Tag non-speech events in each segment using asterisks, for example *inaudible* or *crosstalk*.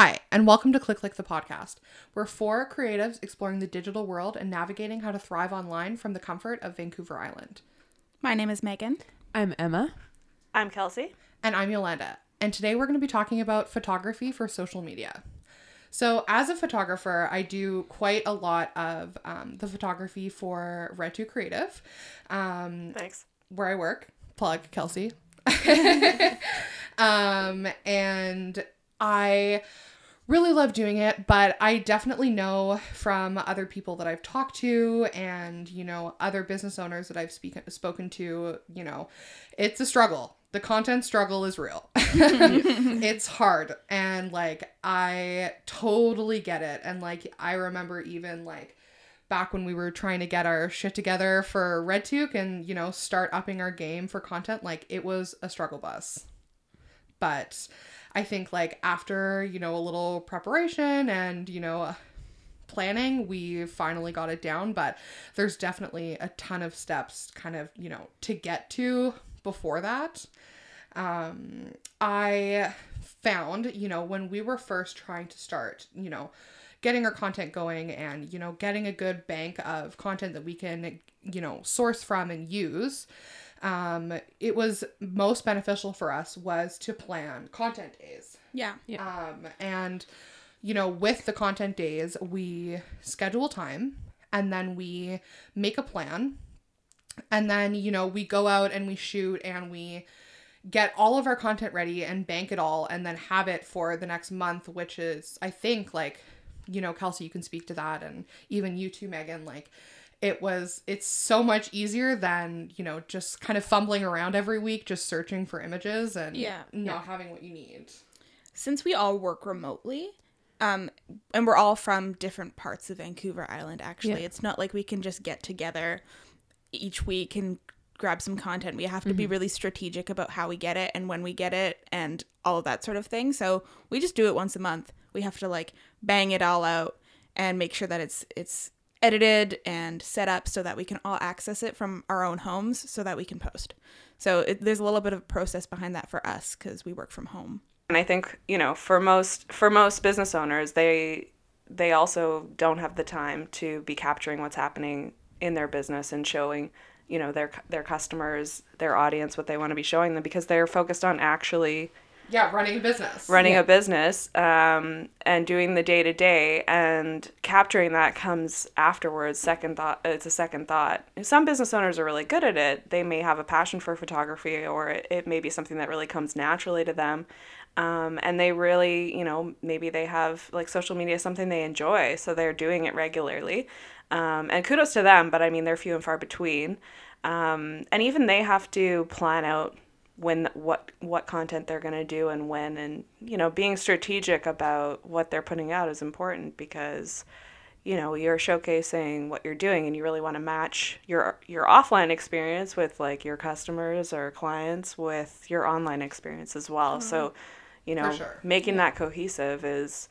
Hi, and welcome to Click Click the podcast. We're four creatives exploring the digital world and navigating how to thrive online from the comfort of Vancouver Island. My name is Megan. I'm Emma. I'm Kelsey. And I'm Yolanda. And today we're going to be talking about photography for social media. So, as a photographer, I do quite a lot of um, the photography for Red 2 Creative, um, Thanks. where I work. Plug, Kelsey. *laughs* um, and I really love doing it, but I definitely know from other people that I've talked to and, you know, other business owners that I've speak- spoken to, you know, it's a struggle. The content struggle is real. *laughs* it's hard. And like, I totally get it. And like, I remember even like, back when we were trying to get our shit together for RedTuke and, you know, start upping our game for content, like it was a struggle bus. But I think like after, you know, a little preparation and, you know, planning, we finally got it down, but there's definitely a ton of steps kind of, you know, to get to before that. Um I found, you know, when we were first trying to start, you know, getting our content going and you know getting a good bank of content that we can you know source from and use um it was most beneficial for us was to plan content days. Yeah. um and you know with the content days we schedule time and then we make a plan. And then you know we go out and we shoot and we get all of our content ready and bank it all and then have it for the next month which is i think like you know kelsey you can speak to that and even you too megan like it was it's so much easier than you know just kind of fumbling around every week just searching for images and Yeah, not having what you need Since we all work remotely, um, and we're all from different parts of Vancouver Island, actually, Yeah. it's not like we can just get together each week and grab some content. We have to be really strategic about how we get it and when we get it and all of that sort of thing. So we just do it once a month. We have to like bang it all out and make sure that it's it's edited and set up so that we can all access it from our own homes so that we can post. So it, there's a little bit of process behind that for us because we work from home. And I think, you know, for most for most business owners, they they also don't have the time to be capturing what's happening in their business and showing, you know, their their customers, their audience what they want to be showing them because they're focused on actually yeah running a business. Running a business um, and doing the day to day and capturing that comes afterwards second thought it's a second thought. Some business owners are really good at it. They may have a passion for photography or it, it may be something that really comes naturally to them. Um, and they really you know maybe they have like social media something they enjoy so they're doing it regularly. Um, and kudos to them but i mean they're few and far between. Um, and even they have to plan out when what what content they're going to do and when and you know being strategic about what they're putting out is important because you know you're showcasing what you're doing and you really want to match your your offline experience with like your customers or clients with your online experience as well so mm-hmm. you know sure. making that cohesive is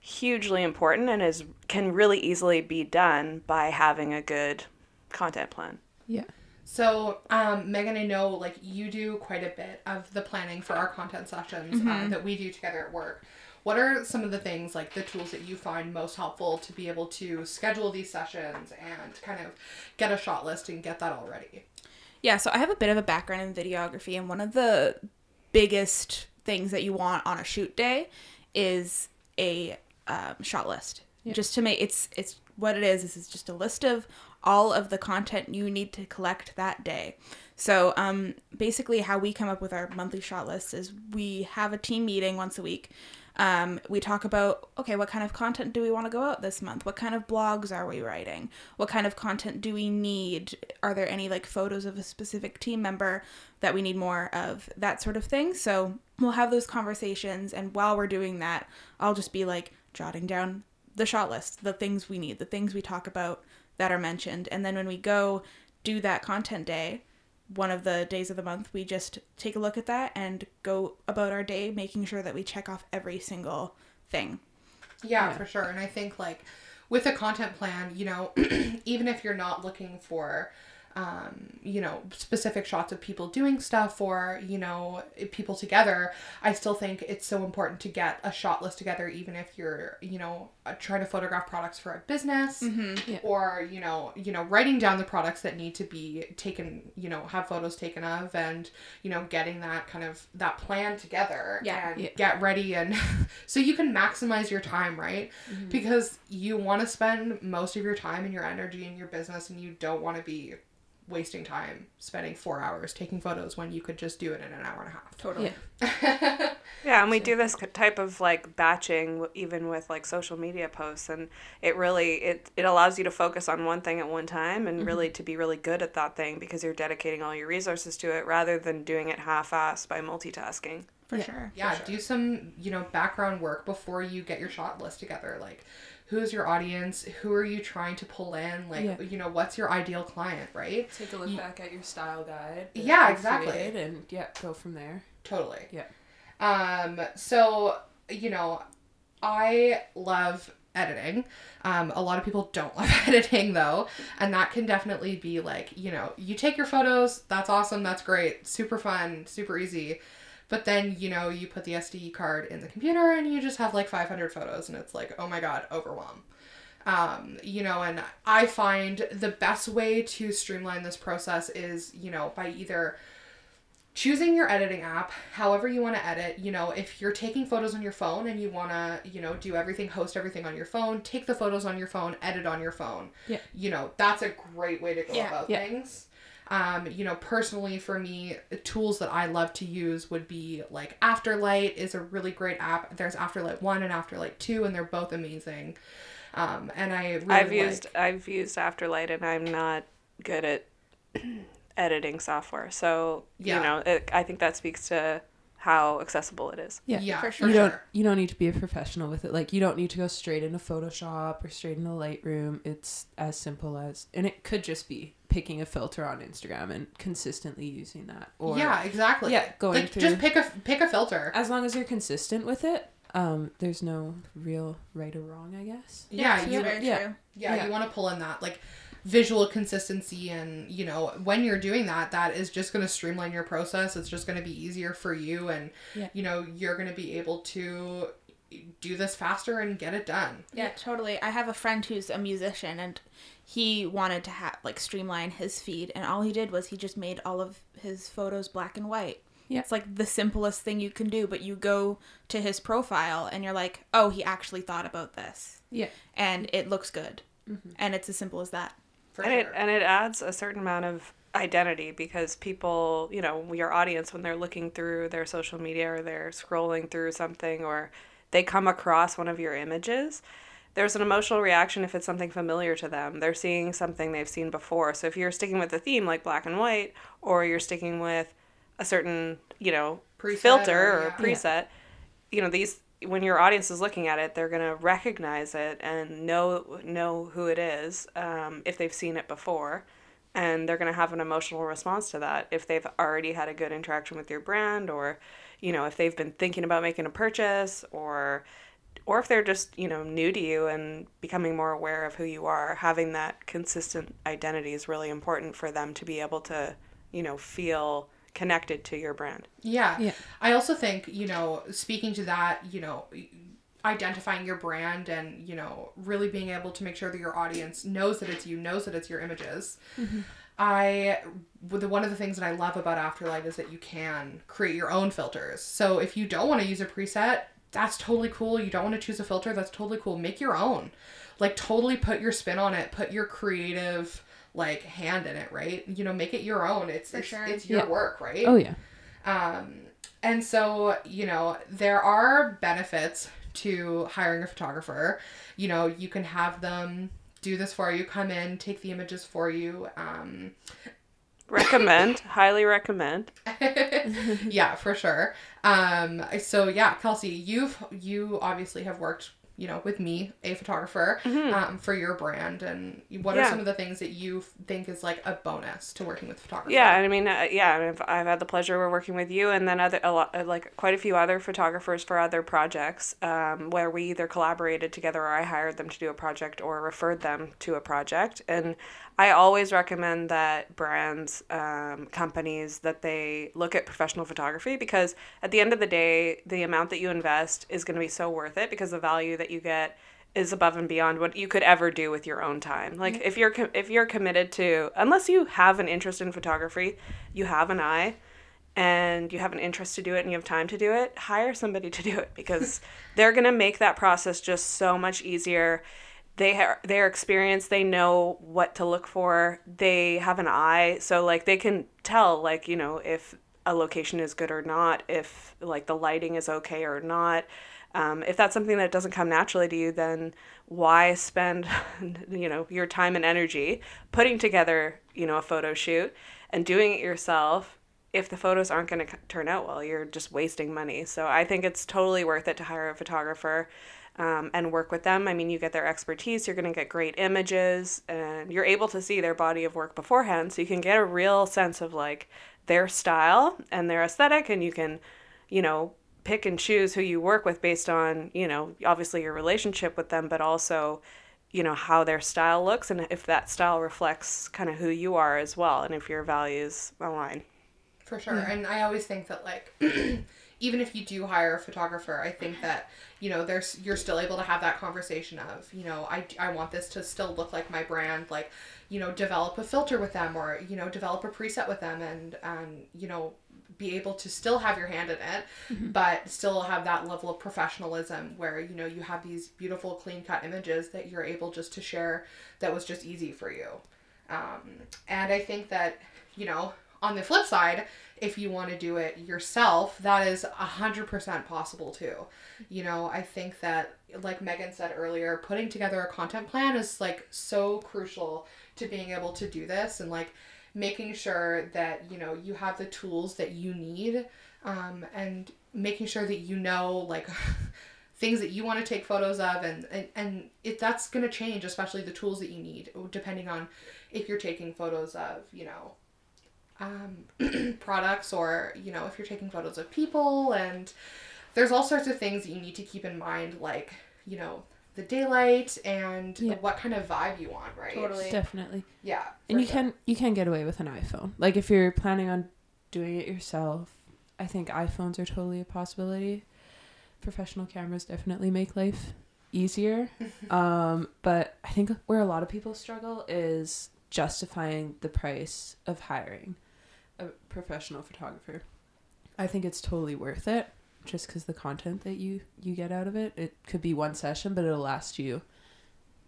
hugely important and is can really easily be done by having a good content plan Yeah. So, um, Megan, I know like you do quite a bit of the planning for our content sessions uh, that we do together at work. What are some of the things, like the tools that you find most helpful to be able to schedule these sessions and kind of get a shot list and get that all ready? Yeah, so I have a bit of a background in videography, and one of the biggest things that you want on a shoot day is a um, shot list. Just to make it's it's what it is. This is just a list of all of the content you need to collect that day. So um, basically, how we come up with our monthly shot list is we have a team meeting once a week. Um, we talk about okay, what kind of content do we want to go out this month? What kind of blogs are we writing? What kind of content do we need? Are there any like photos of a specific team member that we need more of? That sort of thing. So we'll have those conversations, and while we're doing that, I'll just be like jotting down the shot list, the things we need, the things we talk about that are mentioned, and then when we go do that content day, one of the days of the month, we just take a look at that and go about our day, making sure that we check off every single thing. Yeah, for sure. And I think like with a content plan, you know, *clears throat* even if you're not looking for um, you know, specific shots of people doing stuff or, you know, people together, I still think it's so important to get a shot list together, even if you're, you know, uh, trying to photograph products for a business Mm-hmm. or, you know, you know, writing down the products that need to be taken, you know, have photos taken of and, you know, getting that kind of, that plan together Yeah. and Yeah. get ready and *laughs* so you can maximize your time, right? Mm-hmm. Because you want to spend most of your time and your energy in your business and you don't want to be wasting time spending four hours taking photos when you could just do it in an hour and a half. Totally. Yeah. *laughs* Yeah, and we do this type of like batching even with like social media posts and it really it it allows you to focus on one thing at one time and mm-hmm. really to be really good at that thing because you're dedicating all your resources to it rather than doing it half-assed by multitasking. For Yeah. sure. Yeah, for sure. do some, you know, background work before you get your shot list together. Like, who's your audience? Who are you trying to pull in? Like, Yeah. you know, what's your ideal client, right? Take a look Ye- back at your style guide. Yeah, exactly. And yeah, go from there. Totally. Yeah. Um, so, you know, I love editing. Um, a lot of people don't *laughs* love editing though, and that can definitely be like, you know, you take your photos, that's awesome, that's great, super fun, super easy. But then, you know, you put the SD card in the computer and you just have like 500 photos and it's like, oh my god, overwhelm. Um, you know, and I find the best way to streamline this process is, you know, by either choosing your editing app however you want to edit you know if you're taking photos on your phone and you want to you know do everything host everything on your phone take the photos on your phone edit on your phone Yeah. you know that's a great way to go Yeah. about Yeah. things um, you know personally for me tools that i love to use would be like afterlight is a really great app there's afterlight 1 and afterlight 2 and they're both amazing um, and i really I've like- used I've used Afterlight and I'm not good at *clears throat* editing software. So, Yeah. you know, it, I think that speaks to how accessible it is. Yeah. yeah for for you don't you don't need to be a professional with it. Like you don't need to go straight into Photoshop or straight into Lightroom. It's as simple as and it could just be picking a filter on Instagram and consistently using that. Or yeah exactly Yeah, going like through- just pick a pick a filter as long as you're consistent with it, um, there's no real right or wrong, I guess. yeah, That's you very yeah. true. yeah, Yeah. you want to pull in that like visual consistency and you know when you're doing that that is just going to streamline your process it's just going to be easier for you and Yeah. you know you're going to be able to do this faster and get it done Yeah, totally. I have a friend who's a musician and he wanted to have like streamline his feed and all he did was he just made all of his photos black and white. Yeah. It's like the simplest thing you can do, but you go to his profile and you're like, "Oh, he actually thought about this." Yeah. And it looks good. Mm-hmm. And it's as simple as that. for and sure it and it adds a certain amount of identity because people you know your audience when they're looking through their social media or they're scrolling through something or they come across one of your images there's an emotional reaction if it's something familiar to them. They're seeing something they've seen before. So if you're sticking with a theme like black and white or you're sticking with a certain you know Preset filter or- yeah. preset you know these when your audience is looking at it they're going to recognize it and know know who it is um, if they've seen it before. And they're going to have an emotional response to that if they've already had a good interaction with your brand or you know if they've been thinking about making a purchase or or if they're just you know new to you and becoming more aware of who you are having that consistent identity is really important for them to be able to you know feel connected to your brand Yeah. Yeah. I also think, you know, speaking to that, you know, identifying your brand and, you know, really being able to make sure that your audience knows that it's you, knows that it's your images. Mm-hmm. I the one of the things that I love about Afterlight is that you can create your own filters. So if you don't want to use a preset, that's totally cool. You don't want to choose a filter, that's totally cool. Make your own. Like totally put your spin on it, put your creative like hand in it, right? You know, make it your own. It's For it's, sure. it's your Yeah. work, right? Oh yeah. Um, and so, you know, there are benefits to hiring a photographer. You know, you can have them do this for you, come in, take the images for you. Um, recommend highly recommend *laughs* yeah, for sure. Um, so yeah, Kelsey, you've you obviously have worked you know, with me, a photographer, um, for your brand, and what are some of the things that you think is like a bonus to working with photographers? Yeah, I mean, uh, yeah, I've, I've had the pleasure of working with you, and then other a lot, uh, like quite a few other photographers for other projects, um, where we either collaborated together or I hired them to do a project or referred them to a project. And I always recommend that brands, um, companies, that they look at professional photography because at the end of the day, the amount that you invest is going to be so worth it because the value that you get is above and beyond what you could ever do with your own time. Like if you're com- if you're committed to unless you have an interest in photography, you have an eye and you have an interest to do it and you have time to do it, hire somebody to do it because *laughs* they're going to make that process just so much easier. They ha- they're experienced, they know what to look for. They have an eye, so like they can tell like, you know, if a location is good or not, if like the lighting is okay or not. Um, if that's something that doesn't come naturally to you, then why spend, *laughs* you know, your time and energy putting together, you know, a photo shoot and doing it yourself? If the photos aren't going to turn out well, you're just wasting money. So I think it's totally worth it to hire a photographer um, and work with them. I mean, you get their expertise, you're going to get great images, and you're able to see their body of work beforehand. So you can get a real sense of like their style and their aesthetic, and you can, you know, pick and choose who you work with based on, you know, obviously your relationship with them, but also, you know, how their style looks and if that style reflects kind of who you are as well and if your values align. For sure. And I always think that like *clears throat* even if you do hire a photographer, I think that, you know, there's you're still able to have that conversation of, you know, I, I want this to still look like my brand, like, you know, develop a filter with them or, you know, develop a preset with them and and, you know, be able to still have your hand in it, but still have that level of professionalism where, you know, you have these beautiful clean cut images that you're able just to share that was just easy for you. Um, and I think that, you know, on the flip side, if you want to do it yourself, that is a hundred percent possible too. You know, I think that, like Megan said earlier, putting together a content plan is like so crucial to being able to do this and like making sure that you know you have the tools that you need um, and making sure that you know like *laughs* things that you want to take photos of and and, and it that's going to change especially the tools that you need depending on if you're taking photos of you know um, *clears throat* products or you know if you're taking photos of people and there's all sorts of things that you need to keep in mind like you know the daylight and Yeah. what kind of vibe you want right Totally. Definitely. yeah And you sure. can you can get away with an iPhone. Like if you're planning on doing it yourself, I think iPhones are totally a possibility. Professional cameras definitely make life easier. *laughs* um, but I think where a lot of people struggle is justifying the price of hiring a professional photographer. I think it's totally worth it just because the content that you you get out of it. It could be one session, but it'll last you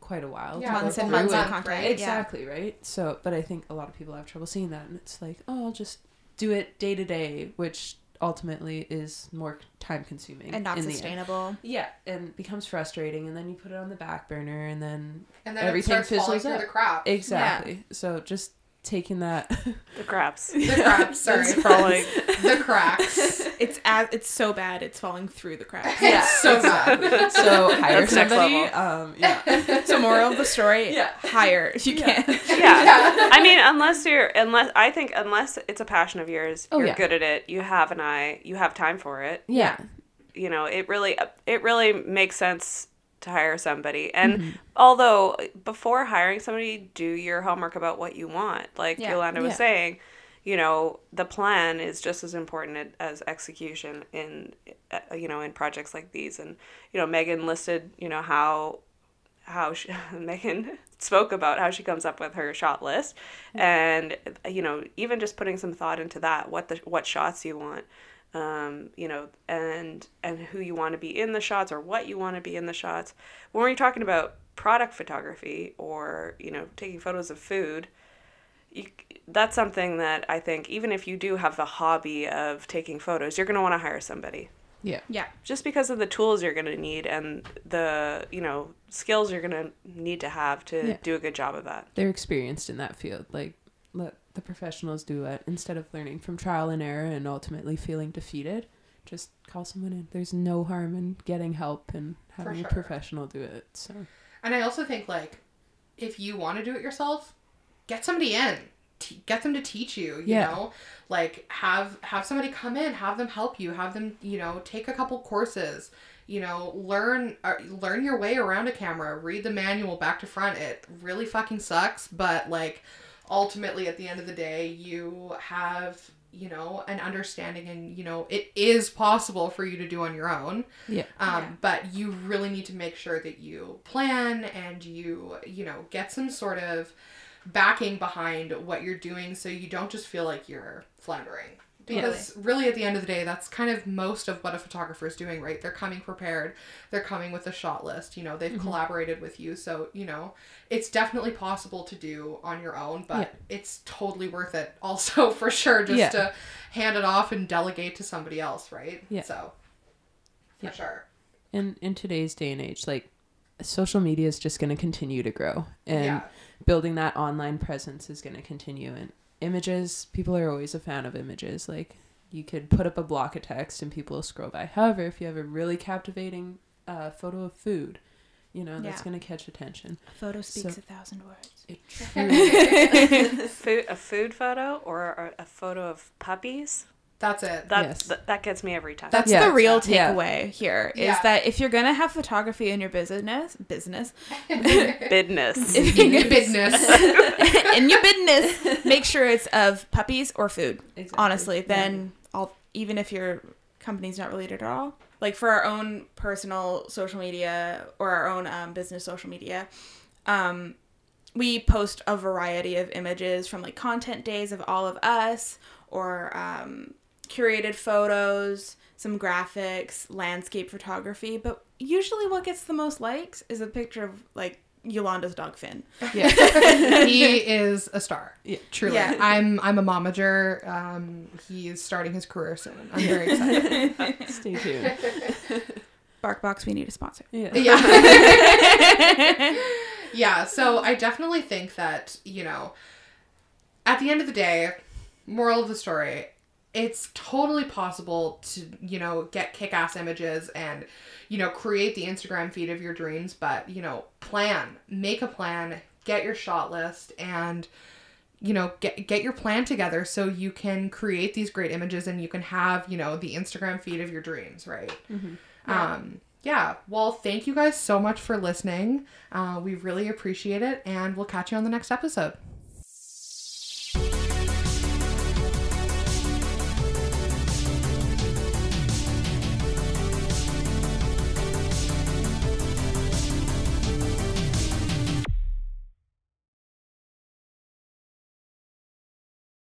quite a while. Yeah, months and months of content. right? Yeah. Exactly, right? So, but I think a lot of people have trouble seeing that, and it's like, oh, I'll just do it day to day, which ultimately is more time consuming and not in the end. sustainable. Yeah, and becomes frustrating, and then you put it on the back burner, and then and then everything it starts fizzles through out. the crap exactly. So just taking that, The craps. the cracks *laughs* sorry It's falling. the cracks *laughs* It's as it's so bad it's falling through the cracks. *laughs* yeah, so bad so hire That's somebody. level. Um, yeah, so moral of the story, Yeah. hire if you Yeah. can. yeah. I mean, unless you're, unless I think, unless it's a passion of yours, Oh, you're yeah. good at it. You have an eye. You have time for it. yeah, You know, it really, it really makes sense to hire somebody. And Mm-hmm. although before hiring somebody, do your homework about what you want. Like Yeah. Yolanda was Yeah. saying, you know, the plan is just as important as execution in, uh, you know, in projects like these. And you know, Megan listed, you know, how how she, *laughs* Megan spoke about how she comes up with her shot list, and you know even just putting some thought into that, what the what shots you want, um, you know, and and who you want to be in the shots or what you want to be in the shots. When we're talking about product photography or you know taking photos of food, you, that's something that I think even if you do have the hobby of taking photos, you're going to want to hire somebody yeah. Yeah. just because of the tools you're going to need and the you know skills you're going to need to have to Yeah. do a good job of that They're experienced in that field. Like let the professionals do it instead of learning from trial and error and ultimately feeling defeated. just call someone in. There's no harm in getting help and having sure. a professional do it. So And I also think like if you want to do it yourself, get somebody in. Te- get them to teach you, you Yeah. know? Like have have somebody come in, have them help you, have them, you know, take a couple courses, you know, learn uh, learn your way around a camera, read the manual back to front. It really fucking sucks, but like ultimately at the end of the day, you have you know an understanding and you know it is possible for you to do on your own. Yeah, um, Yeah. but you really need to make sure that you plan and you you know get some sort of backing behind what you're doing so you don't just feel like you're floundering because really at the end of the day that's kind of most of what a photographer is doing right they're coming prepared they're coming with a shot list you know they've mm-hmm. collaborated with you so you know it's definitely possible to do on your own but Yeah. it's totally worth it *laughs* also for sure just Yeah. to hand it off and delegate to somebody else right Yeah. so for Yeah. sure in in today's day and age, like social media is just going to continue to grow, and building that online presence is going to continue. And images, people are always a fan of images. Like you could put up a block of text and people will scroll by. However, if you have a really captivating uh, photo of food, you know that's Yeah. going to catch attention. A photo speaks So- a thousand words. It *laughs* truly, *laughs* food, a food photo or a, a photo of puppies. That's it. That, Yes. that that gets me every time. That's Yeah. the real Yeah. takeaway here is Yeah. that if you're gonna have photography in your business, business, *laughs* business. *laughs* if you're *laughs* Business. in your business, make sure it's of puppies or food. Exactly. Honestly, Yeah. then I'll even if your company's not related at all. Like for our own personal social media or our own um, business social media, um, we post a variety of images from like content days of all of us or um, curated photos, some graphics, landscape photography. But usually, what gets the most likes is a picture of like Yolanda's dog Finn. yeah, *laughs* he is a star. Yeah. Truly. Yeah. I'm I'm a momager. Um he's starting his career soon. I'm very excited. *laughs* stay tuned. *laughs* Barkbox, we need a sponsor. Yeah, yeah. yeah, so I definitely think that, you know, at the end of the day, moral of the story, it's totally possible to, you know, get kick ass images and, you know, create the Instagram feed of your dreams, but, you know, plan, make a plan, get your shot list and you know get get your plan together so you can create these great images and you can have you know the instagram feed of your dreams right? Um yeah. Well thank you guys so much for listening. Uh, we really appreciate it and we'll catch you on the next episode